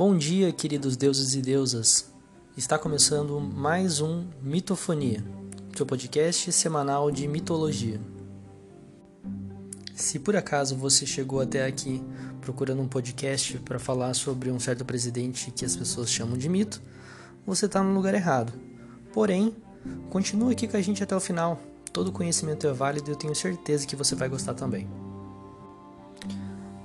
Bom dia, queridos deuses e deusas. Está começando mais um Mitofonia, seu podcast semanal de mitologia. Se por acaso você chegou até aqui procurando um podcast para falar sobre um certo presidente que as pessoas chamam de mito, você está no lugar errado. Porém, continue aqui com a gente até o final. Todo conhecimento é válido e eu tenho certeza que você vai gostar também.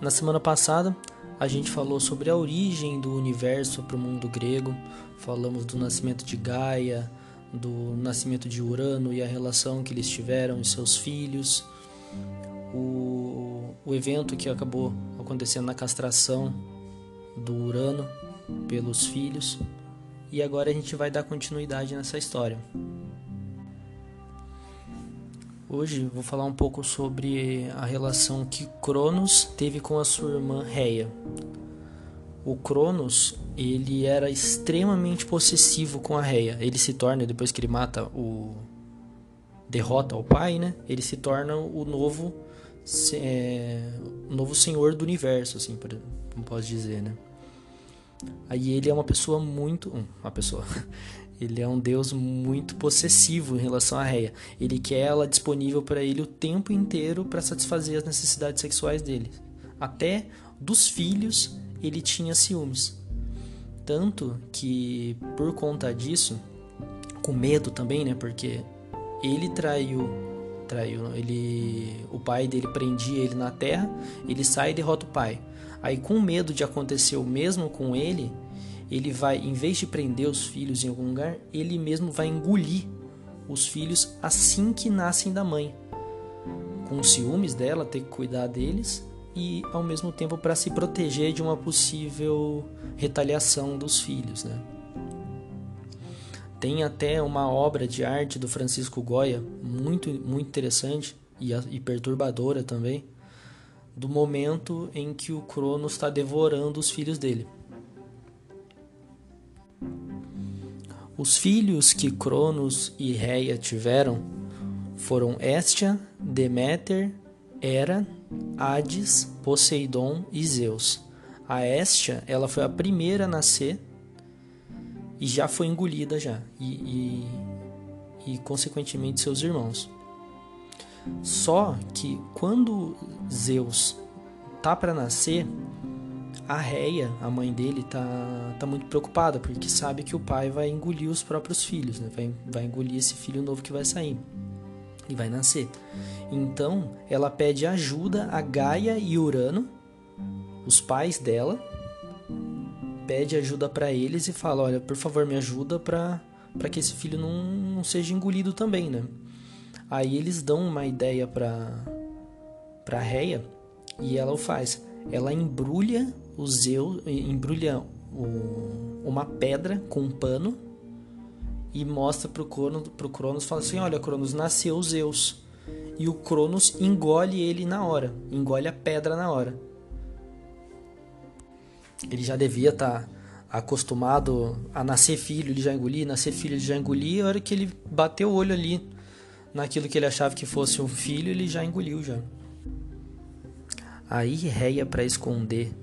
Na semana passada, a gente falou sobre a origem do universo para o mundo grego, falamos do nascimento de Gaia, do nascimento de Urano e a relação que eles tiveram e seus filhos, o, o evento que acabou acontecendo na castração do Urano pelos filhos, e agora a gente vai dar continuidade nessa história. Hoje vou falar um pouco sobre a relação que Cronos teve com a sua irmã Reia. O Cronos, ele era extremamente possessivo com a Reia. Ele se torna depois que ele mata o derrota o pai, né? Ele se torna o novo é, o novo senhor do universo, assim, como posso dizer, né? Aí ele é uma pessoa muito, uma pessoa. Ele é um deus muito possessivo em relação à Reia. Ele quer ela disponível para ele o tempo inteiro para satisfazer as necessidades sexuais dele. Até dos filhos ele tinha ciúmes. Tanto que por conta disso, com medo também, né? Porque ele traiu, traiu, ele, o pai dele prendia ele na terra, ele sai e derrota o pai. Aí com medo de acontecer o mesmo com ele, ele vai, em vez de prender os filhos em algum lugar, ele mesmo vai engolir os filhos assim que nascem da mãe. Com ciúmes dela, ter que cuidar deles e ao mesmo tempo para se proteger de uma possível retaliação dos filhos, né? Tem até uma obra de arte do Francisco Goya muito muito interessante e, e perturbadora também, do momento em que o Cronos está devorando os filhos dele. Os filhos que Cronos e Reia tiveram foram Estia, Deméter, Hera, Hades, Poseidon e Zeus. A Estia, ela foi a primeira a nascer e já foi engolida já e, e, e consequentemente seus irmãos. Só que quando Zeus tá para nascer, a Reia, a mãe dele, tá, tá muito preocupada, porque sabe que o pai vai engolir os próprios filhos, né? vai, vai engolir esse filho novo que vai sair e vai nascer. Então, ela pede ajuda a Gaia e Urano, os pais dela, pede ajuda para eles e fala: Olha, por favor, me ajuda para que esse filho não, não seja engolido também, né? Aí eles dão uma ideia para para Reia e ela o faz. Ela embrulha o Zeus embrulha o, uma pedra com um pano e mostra pro Cronos, pro Cronos fala assim: "Olha, Cronos, nasceu Zeus". E o Cronos engole ele na hora, engole a pedra na hora. Ele já devia estar tá acostumado a nascer filho, ele já engolia, nascer filho, ele já engolia, e a hora que ele bateu o olho ali naquilo que ele achava que fosse um filho, ele já engoliu já. Aí Reia para esconder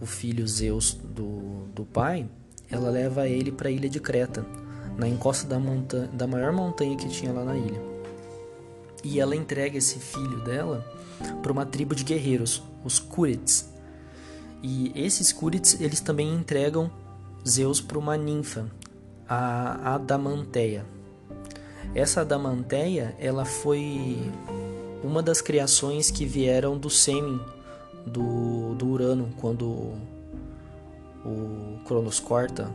o filho Zeus do, do pai, ela leva ele para a ilha de Creta, na encosta da, montanha, da maior montanha que tinha lá na ilha. E ela entrega esse filho dela para uma tribo de guerreiros, os Cúrites. E esses Cúrites, eles também entregam Zeus para uma ninfa, a Adamanteia. Essa Adamanteia, ela foi uma das criações que vieram do sêmen do, do Urano quando o Cronos corta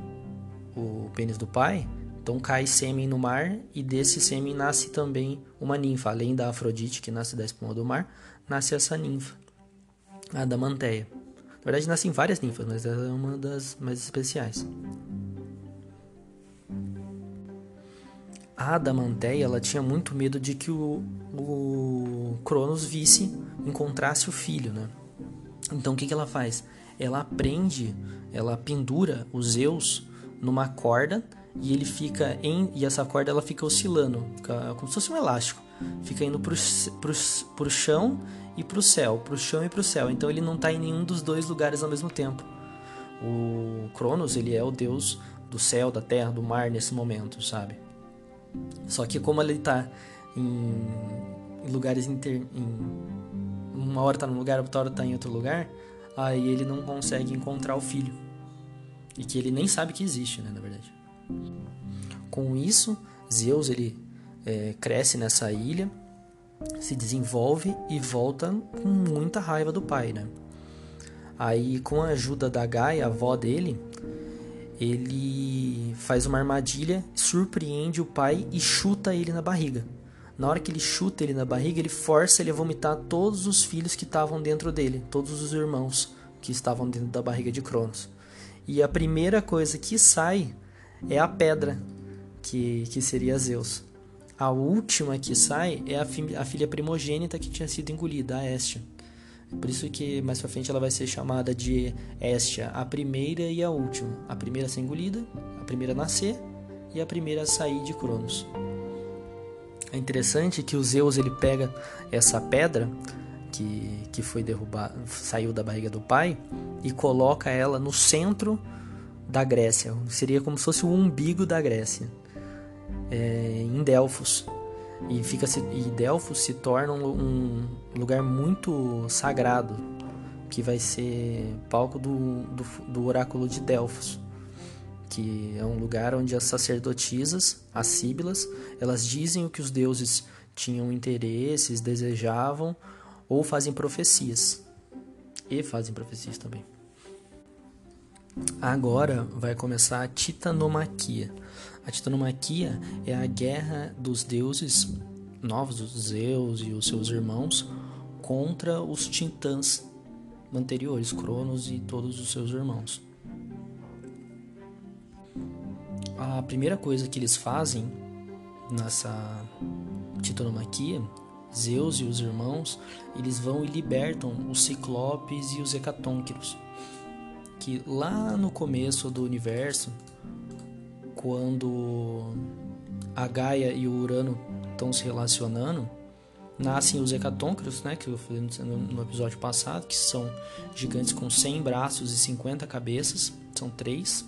o pênis do pai. Então cai sêmen no mar e desse sêmen nasce também uma ninfa. Além da Afrodite, que nasce da espuma do mar, nasce essa ninfa, a Damanteia. Na verdade, nascem várias ninfas, mas ela é uma das mais especiais. A Adamanteia ela tinha muito medo de que o, o Cronos visse, encontrasse o filho, né? Então o que, que ela faz? Ela prende, ela pendura os Zeus numa corda e ele fica em e essa corda ela fica oscilando, fica como se fosse um elástico, fica indo pro, pro, pro chão e pro céu, pro chão e pro céu. Então ele não está em nenhum dos dois lugares ao mesmo tempo, O Cronos, ele é o deus do céu, da terra, do mar nesse momento, sabe? Só que como ele tá em, em lugares inter, em, uma hora tá num lugar, outra hora tá em outro lugar, aí ele não consegue encontrar o filho. E que ele nem sabe que existe, né, na verdade. Com isso, Zeus ele é, cresce nessa ilha, se desenvolve e volta com muita raiva do pai, né? Aí, com a ajuda da Gaia, avó dele, ele faz uma armadilha, surpreende o pai e chuta ele na barriga. Na hora que ele chuta ele na barriga, ele força ele a vomitar todos os filhos que estavam dentro dele, todos os irmãos que estavam dentro da barriga de Cronos. E a primeira coisa que sai é a pedra, que, que seria Zeus. A última que sai é a, fi, a filha primogênita que tinha sido engolida, a Estia. Por isso que mais pra frente ela vai ser chamada de Estia, a primeira e a última. A primeira a ser engolida, a primeira a nascer e a primeira a sair de Cronos. É interessante que o Zeus ele pega essa pedra que, que foi derrubada, saiu da barriga do pai e coloca ela no centro da Grécia. Seria como se fosse o umbigo da Grécia, é, em Delfos e fica e Delfos se torna um, lugar muito sagrado que vai ser palco do, do, do oráculo de Delfos que é um lugar onde as sacerdotisas, as síbilas, elas dizem o que os deuses tinham interesses, desejavam ou fazem profecias. E fazem profecias também. Agora vai começar a titanomaquia. A titanomaquia é a guerra dos deuses novos, os Zeus e os seus irmãos, contra os titãs anteriores, Cronos e todos os seus irmãos. A primeira coisa que eles fazem nessa titanomaquia, Zeus e os irmãos, eles vão e libertam os ciclopes e os hecatônquiros, que lá no começo do universo quando a Gaia e o Urano estão se relacionando, nascem os hecatônquiros, né, que eu falei no episódio passado, que são gigantes com 100 braços e 50 cabeças, são três,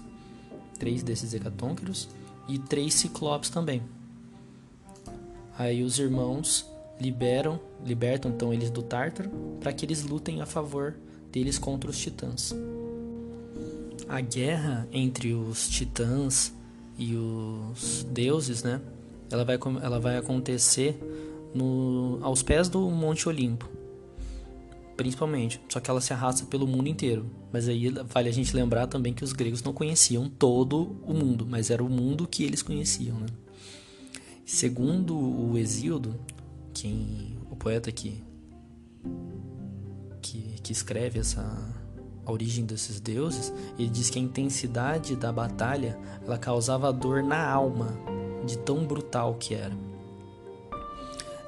três desses hecatônquiros, e três ciclopes também. Aí os irmãos liberam, libertam então eles do Tártaro para que eles lutem a favor deles contra os titãs. A guerra entre os titãs e os deuses, né? Ela vai, ela vai acontecer no, aos pés do Monte Olimpo, principalmente. Só que ela se arrasta pelo mundo inteiro. Mas aí vale a gente lembrar também que os gregos não conheciam todo o mundo, mas era o mundo que eles conheciam, né? Segundo o Exíodo, quem o poeta que que, que escreve essa a origem desses deuses, ele diz que a intensidade da batalha ela causava dor na alma, de tão brutal que era.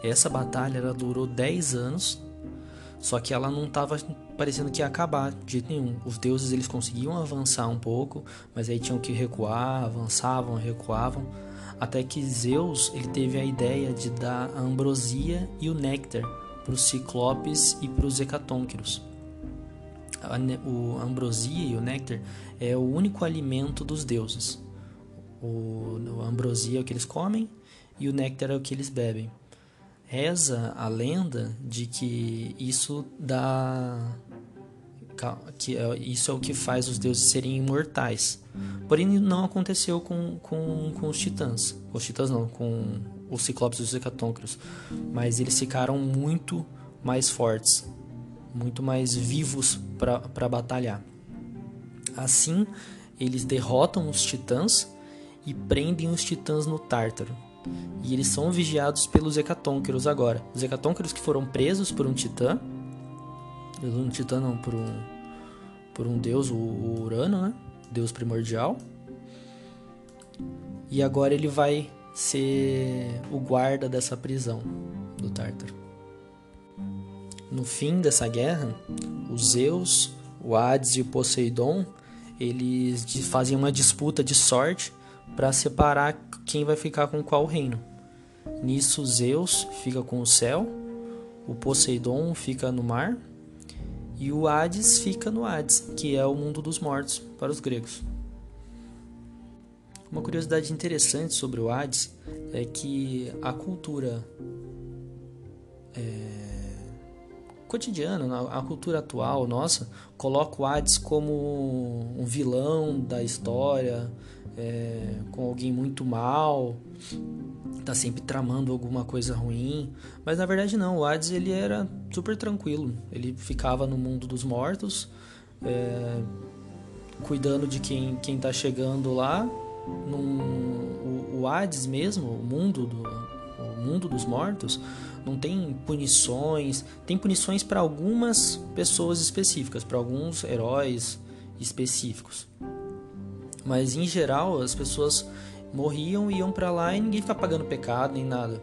Essa batalha ela durou 10 anos, só que ela não estava parecendo que ia acabar de jeito nenhum. Os deuses eles conseguiam avançar um pouco, mas aí tinham que recuar, avançavam, recuavam, até que Zeus ele teve a ideia de dar a ambrosia e o néctar para os ciclopes e para os hecatônquiros a, o, a ambrosia e o néctar é o único alimento dos deuses. O, a ambrosia é o que eles comem e o néctar é o que eles bebem. Reza a lenda de que isso dá que é, isso é o que faz os deuses serem imortais. Porém, não aconteceu com, com, com os titãs. Os titãs não, com os ciclopes e os hecatônquiros. Mas eles ficaram muito mais fortes muito mais vivos para batalhar. Assim, eles derrotam os titãs e prendem os titãs no Tártaro. E eles são vigiados pelos Hecatônqueros agora. Os Hecatônqueros que foram presos por um titã, um titã não, por um, por um deus, o Urano, né? Deus primordial. E agora ele vai ser o guarda dessa prisão do Tártaro. No fim dessa guerra, os Zeus, o Hades e o Poseidon, eles fazem uma disputa de sorte para separar quem vai ficar com qual reino. Nisso Zeus fica com o céu, o Poseidon fica no mar E o Hades fica no Hades, que é o mundo dos mortos para os gregos. Uma curiosidade interessante sobre o Hades é que a cultura é, cotidiana, a cultura atual nossa, coloca o Hades como um vilão da história, é, com alguém muito mal, tá sempre tramando alguma coisa ruim, mas na verdade não, o Hades ele era super tranquilo, ele ficava no mundo dos mortos, é, cuidando de quem, quem tá chegando lá. Num, o, o Hades mesmo, o mundo do mundo dos mortos, não tem punições, tem punições para algumas pessoas específicas, para alguns heróis específicos. Mas em geral, as pessoas morriam e iam para lá e ninguém ficava pagando pecado nem nada.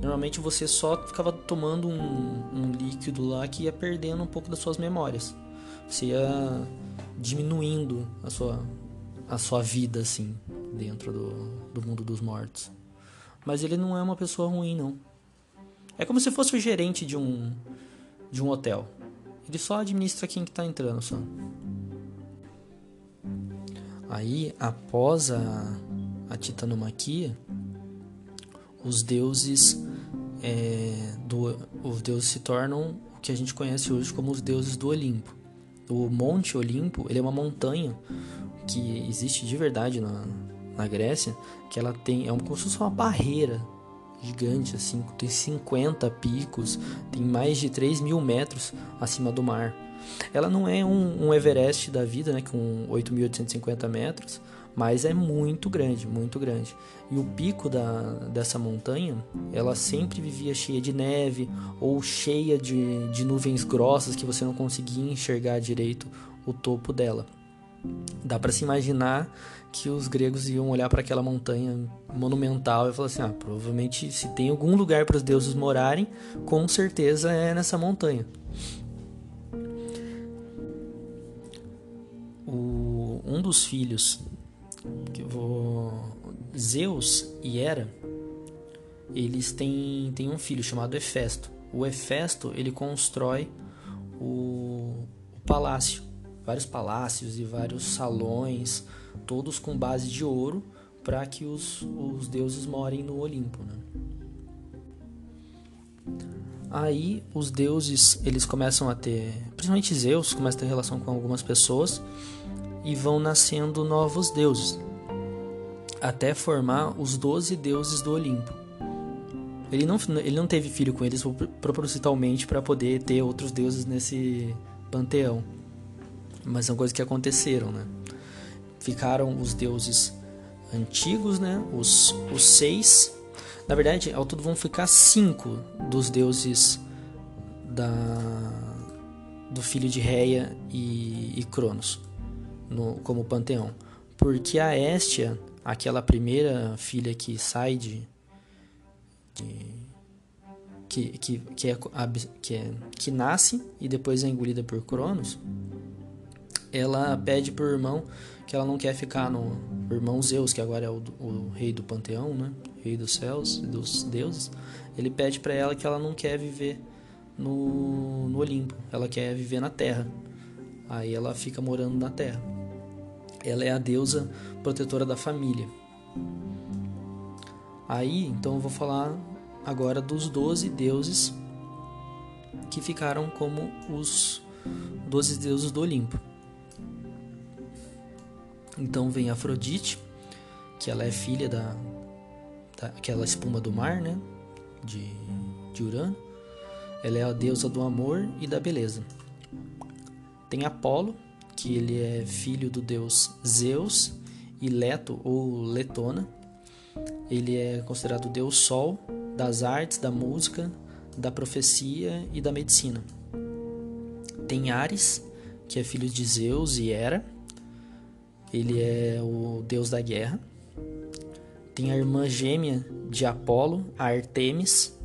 Normalmente você só ficava tomando um, um líquido lá que ia perdendo um pouco das suas memórias. Você ia diminuindo a sua, a sua vida assim dentro do, do mundo dos mortos. Mas ele não é uma pessoa ruim, não. É como se fosse o gerente de um, de um hotel. Ele só administra quem que tá entrando, só. Aí, após a, a titanomaquia, os deuses é, do, os deuses se tornam o que a gente conhece hoje como os deuses do Olimpo. O Monte Olimpo ele é uma montanha que existe de verdade na, na Grécia, que ela tem é como se fosse uma barreira gigante assim, tem 50 picos, tem mais de 3 mil metros acima do mar. Ela não é um, um Everest da vida, né, com 8.850 metros, mas é muito grande, muito grande. E o pico da, dessa montanha, ela sempre vivia cheia de neve ou cheia de, de nuvens grossas que você não conseguia enxergar direito o topo dela. Dá para se imaginar que os gregos iam olhar para aquela montanha monumental e falar assim: ah, provavelmente se tem algum lugar para os deuses morarem, com certeza é nessa montanha. Um dos filhos que vou Zeus e Hera, eles têm, têm um filho chamado Hefesto. O Hefesto ele constrói o, o palácio, vários palácios e vários salões todos com base de ouro, para que os, os deuses morem no Olimpo. Né? Aí os deuses eles começam a ter, principalmente Zeus, começa a ter relação com algumas pessoas e vão nascendo novos deuses, até formar os doze deuses do Olimpo. Ele não, ele não teve filho com eles propositalmente para poder ter outros deuses nesse panteão, mas são coisas que aconteceram, né? ficaram os deuses antigos, né? Os, os seis. Na verdade, ao todo vão ficar cinco dos deuses da, do filho de Reia e, e Cronos no, como panteão. Porque a Estia, aquela primeira filha que sai de. de que, que, que, é, que, é, que nasce e depois é engolida por Cronos, ela pede pro irmão que ela não quer ficar no irmão Zeus, que agora é o, o rei do panteão, né? Rei dos céus e dos deuses. Ele pede para ela que ela não quer viver no, no Olimpo, ela quer viver na Terra. Aí ela fica morando na Terra. Ela é a deusa protetora da família. Aí, então eu vou falar agora dos doze deuses que ficaram como os doze deuses do Olimpo. Então vem Afrodite, que ela é filha da, daquela espuma do mar, né? De, de Urano. Ela é a deusa do amor e da beleza. Tem Apolo, que ele é filho do deus Zeus e Leto ou Letona. Ele é considerado o deus Sol das artes, da música, da profecia e da medicina. Tem Ares, que é filho de Zeus e Hera. Ele é o deus da guerra. Tem a irmã gêmea de Apolo, a Artemis,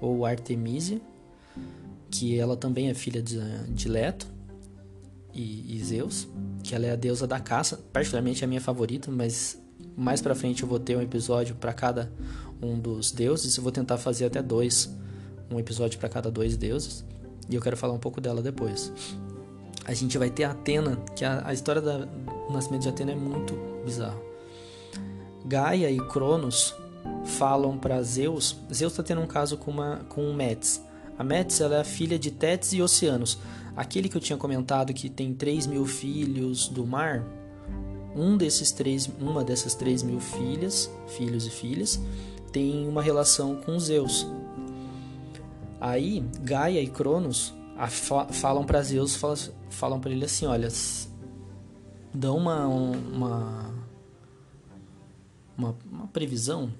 ou Artemisia, que ela também é filha de, de Leto e, e, Zeus, que ela é a deusa da caça, particularmente a minha favorita, mas mais para frente eu vou ter um episódio para cada um dos deuses, eu vou tentar fazer até dois, um episódio para cada dois deuses, e eu quero falar um pouco dela depois. a gente vai ter Atena, que a, a história da, do nascimento de Atena é muito bizarra. Gaia e Cronos falam para Zeus. Zeus está tendo um caso com, uma, com Metis. A Metis ela é a filha de Tétis e Oceanos. Aquele que eu tinha comentado que tem 3 mil filhos do mar. Um desses três, uma dessas 3 mil filhas, filhos e filhas, tem uma relação com Zeus. Aí Gaia e Cronos falam para Zeus, falam, para ele assim, olha, dão uma, uma, uma, uma previsão,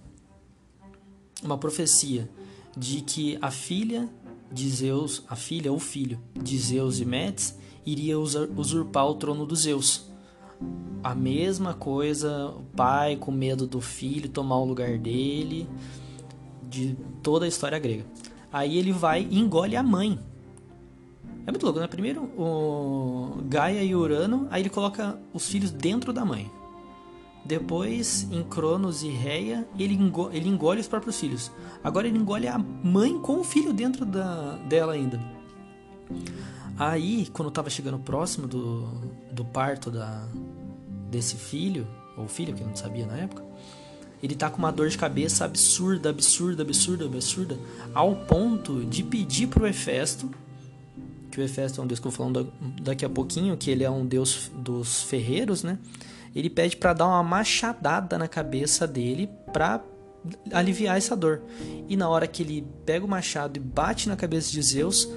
uma profecia de que a filha de Zeus, a filha ou filho de Zeus e Metis, iria usurpar o trono dos Zeus. A mesma coisa, o pai com medo do filho tomar o lugar dele, de toda a história grega. Aí ele vai e engole a mãe. É muito louco, né? Primeiro o Gaia e Urano, aí ele coloca os filhos dentro da mãe. Depois, em Cronos e Reia, ele ele engole os próprios filhos. Agora ele engole a mãe com o filho dentro da, dela ainda. Aí, quando estava chegando próximo do, do parto da, desse filho, ou filho, que eu não sabia na época, ele tá com uma dor de cabeça absurda, absurda, absurda, absurda, ao ponto de pedir pro Hefesto, que o Hefesto é um deus que eu vou falando daqui a pouquinho, que ele é um deus dos ferreiros, né? Ele pede para dar uma machadada na cabeça dele para aliviar essa dor. E na hora que ele pega o machado e bate na cabeça de Zeus,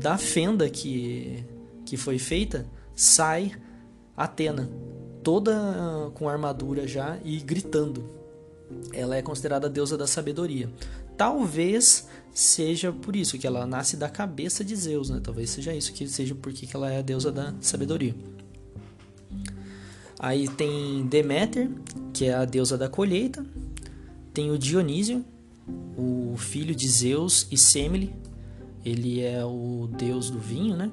da fenda que, que foi feita, sai Atena, toda com armadura já e gritando. Ela é considerada a deusa da sabedoria. Talvez seja por isso que ela nasce da cabeça de Zeus, né? Talvez seja isso que seja porque ela é a deusa da sabedoria. Aí tem Deméter, que é a deusa da colheita. Tem o Dionísio, o filho de Zeus e Semele. Ele é o deus do vinho, né?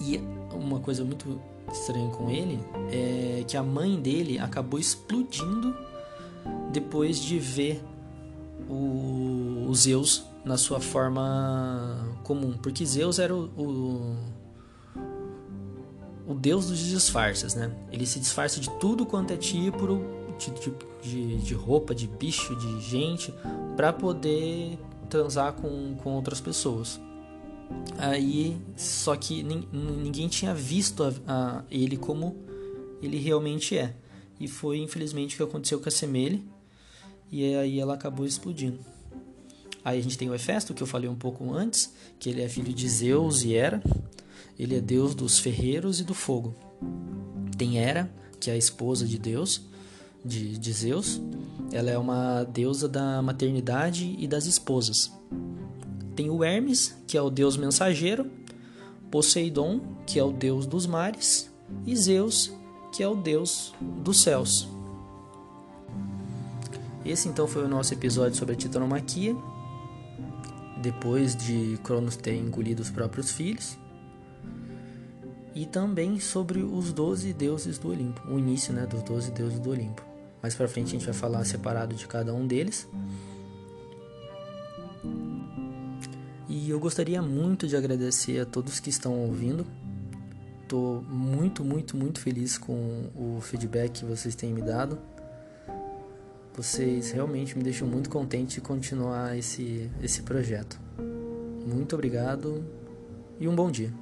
E uma coisa muito estranha com ele é que a mãe dele acabou explodindo depois de ver o, Zeus na sua forma comum, porque Zeus era o, o o deus dos disfarces, né? Ele se disfarça de tudo quanto é tipo de, de, de roupa, de bicho, de gente, para poder transar com, com outras pessoas. Aí, só que ninguém tinha visto a, a, ele como ele realmente é. E foi infelizmente o que aconteceu com a Semele. E aí ela acabou explodindo. Aí a gente tem o Hefesto, que eu falei um pouco antes, que ele é filho de Zeus e Hera. Ele é deus dos ferreiros e do fogo. Tem Hera, que é a esposa de Deus, de, de Zeus. Ela é uma deusa da maternidade e das esposas. Tem o Hermes, que é o deus mensageiro. Poseidon, que é o deus dos mares. E Zeus, que é o deus dos céus. Esse então foi o nosso episódio sobre a titanomaquia. Depois de Cronos ter engolido os próprios filhos e também sobre os 12 deuses do Olimpo, o início né, dos 12 deuses do Olimpo. Mais para frente a gente vai falar separado de cada um deles. E eu gostaria muito de agradecer a todos que estão ouvindo. Estou muito, muito, muito feliz com o feedback que vocês têm me dado. Vocês realmente me deixam muito contente de continuar esse, esse projeto. Muito obrigado e um bom dia.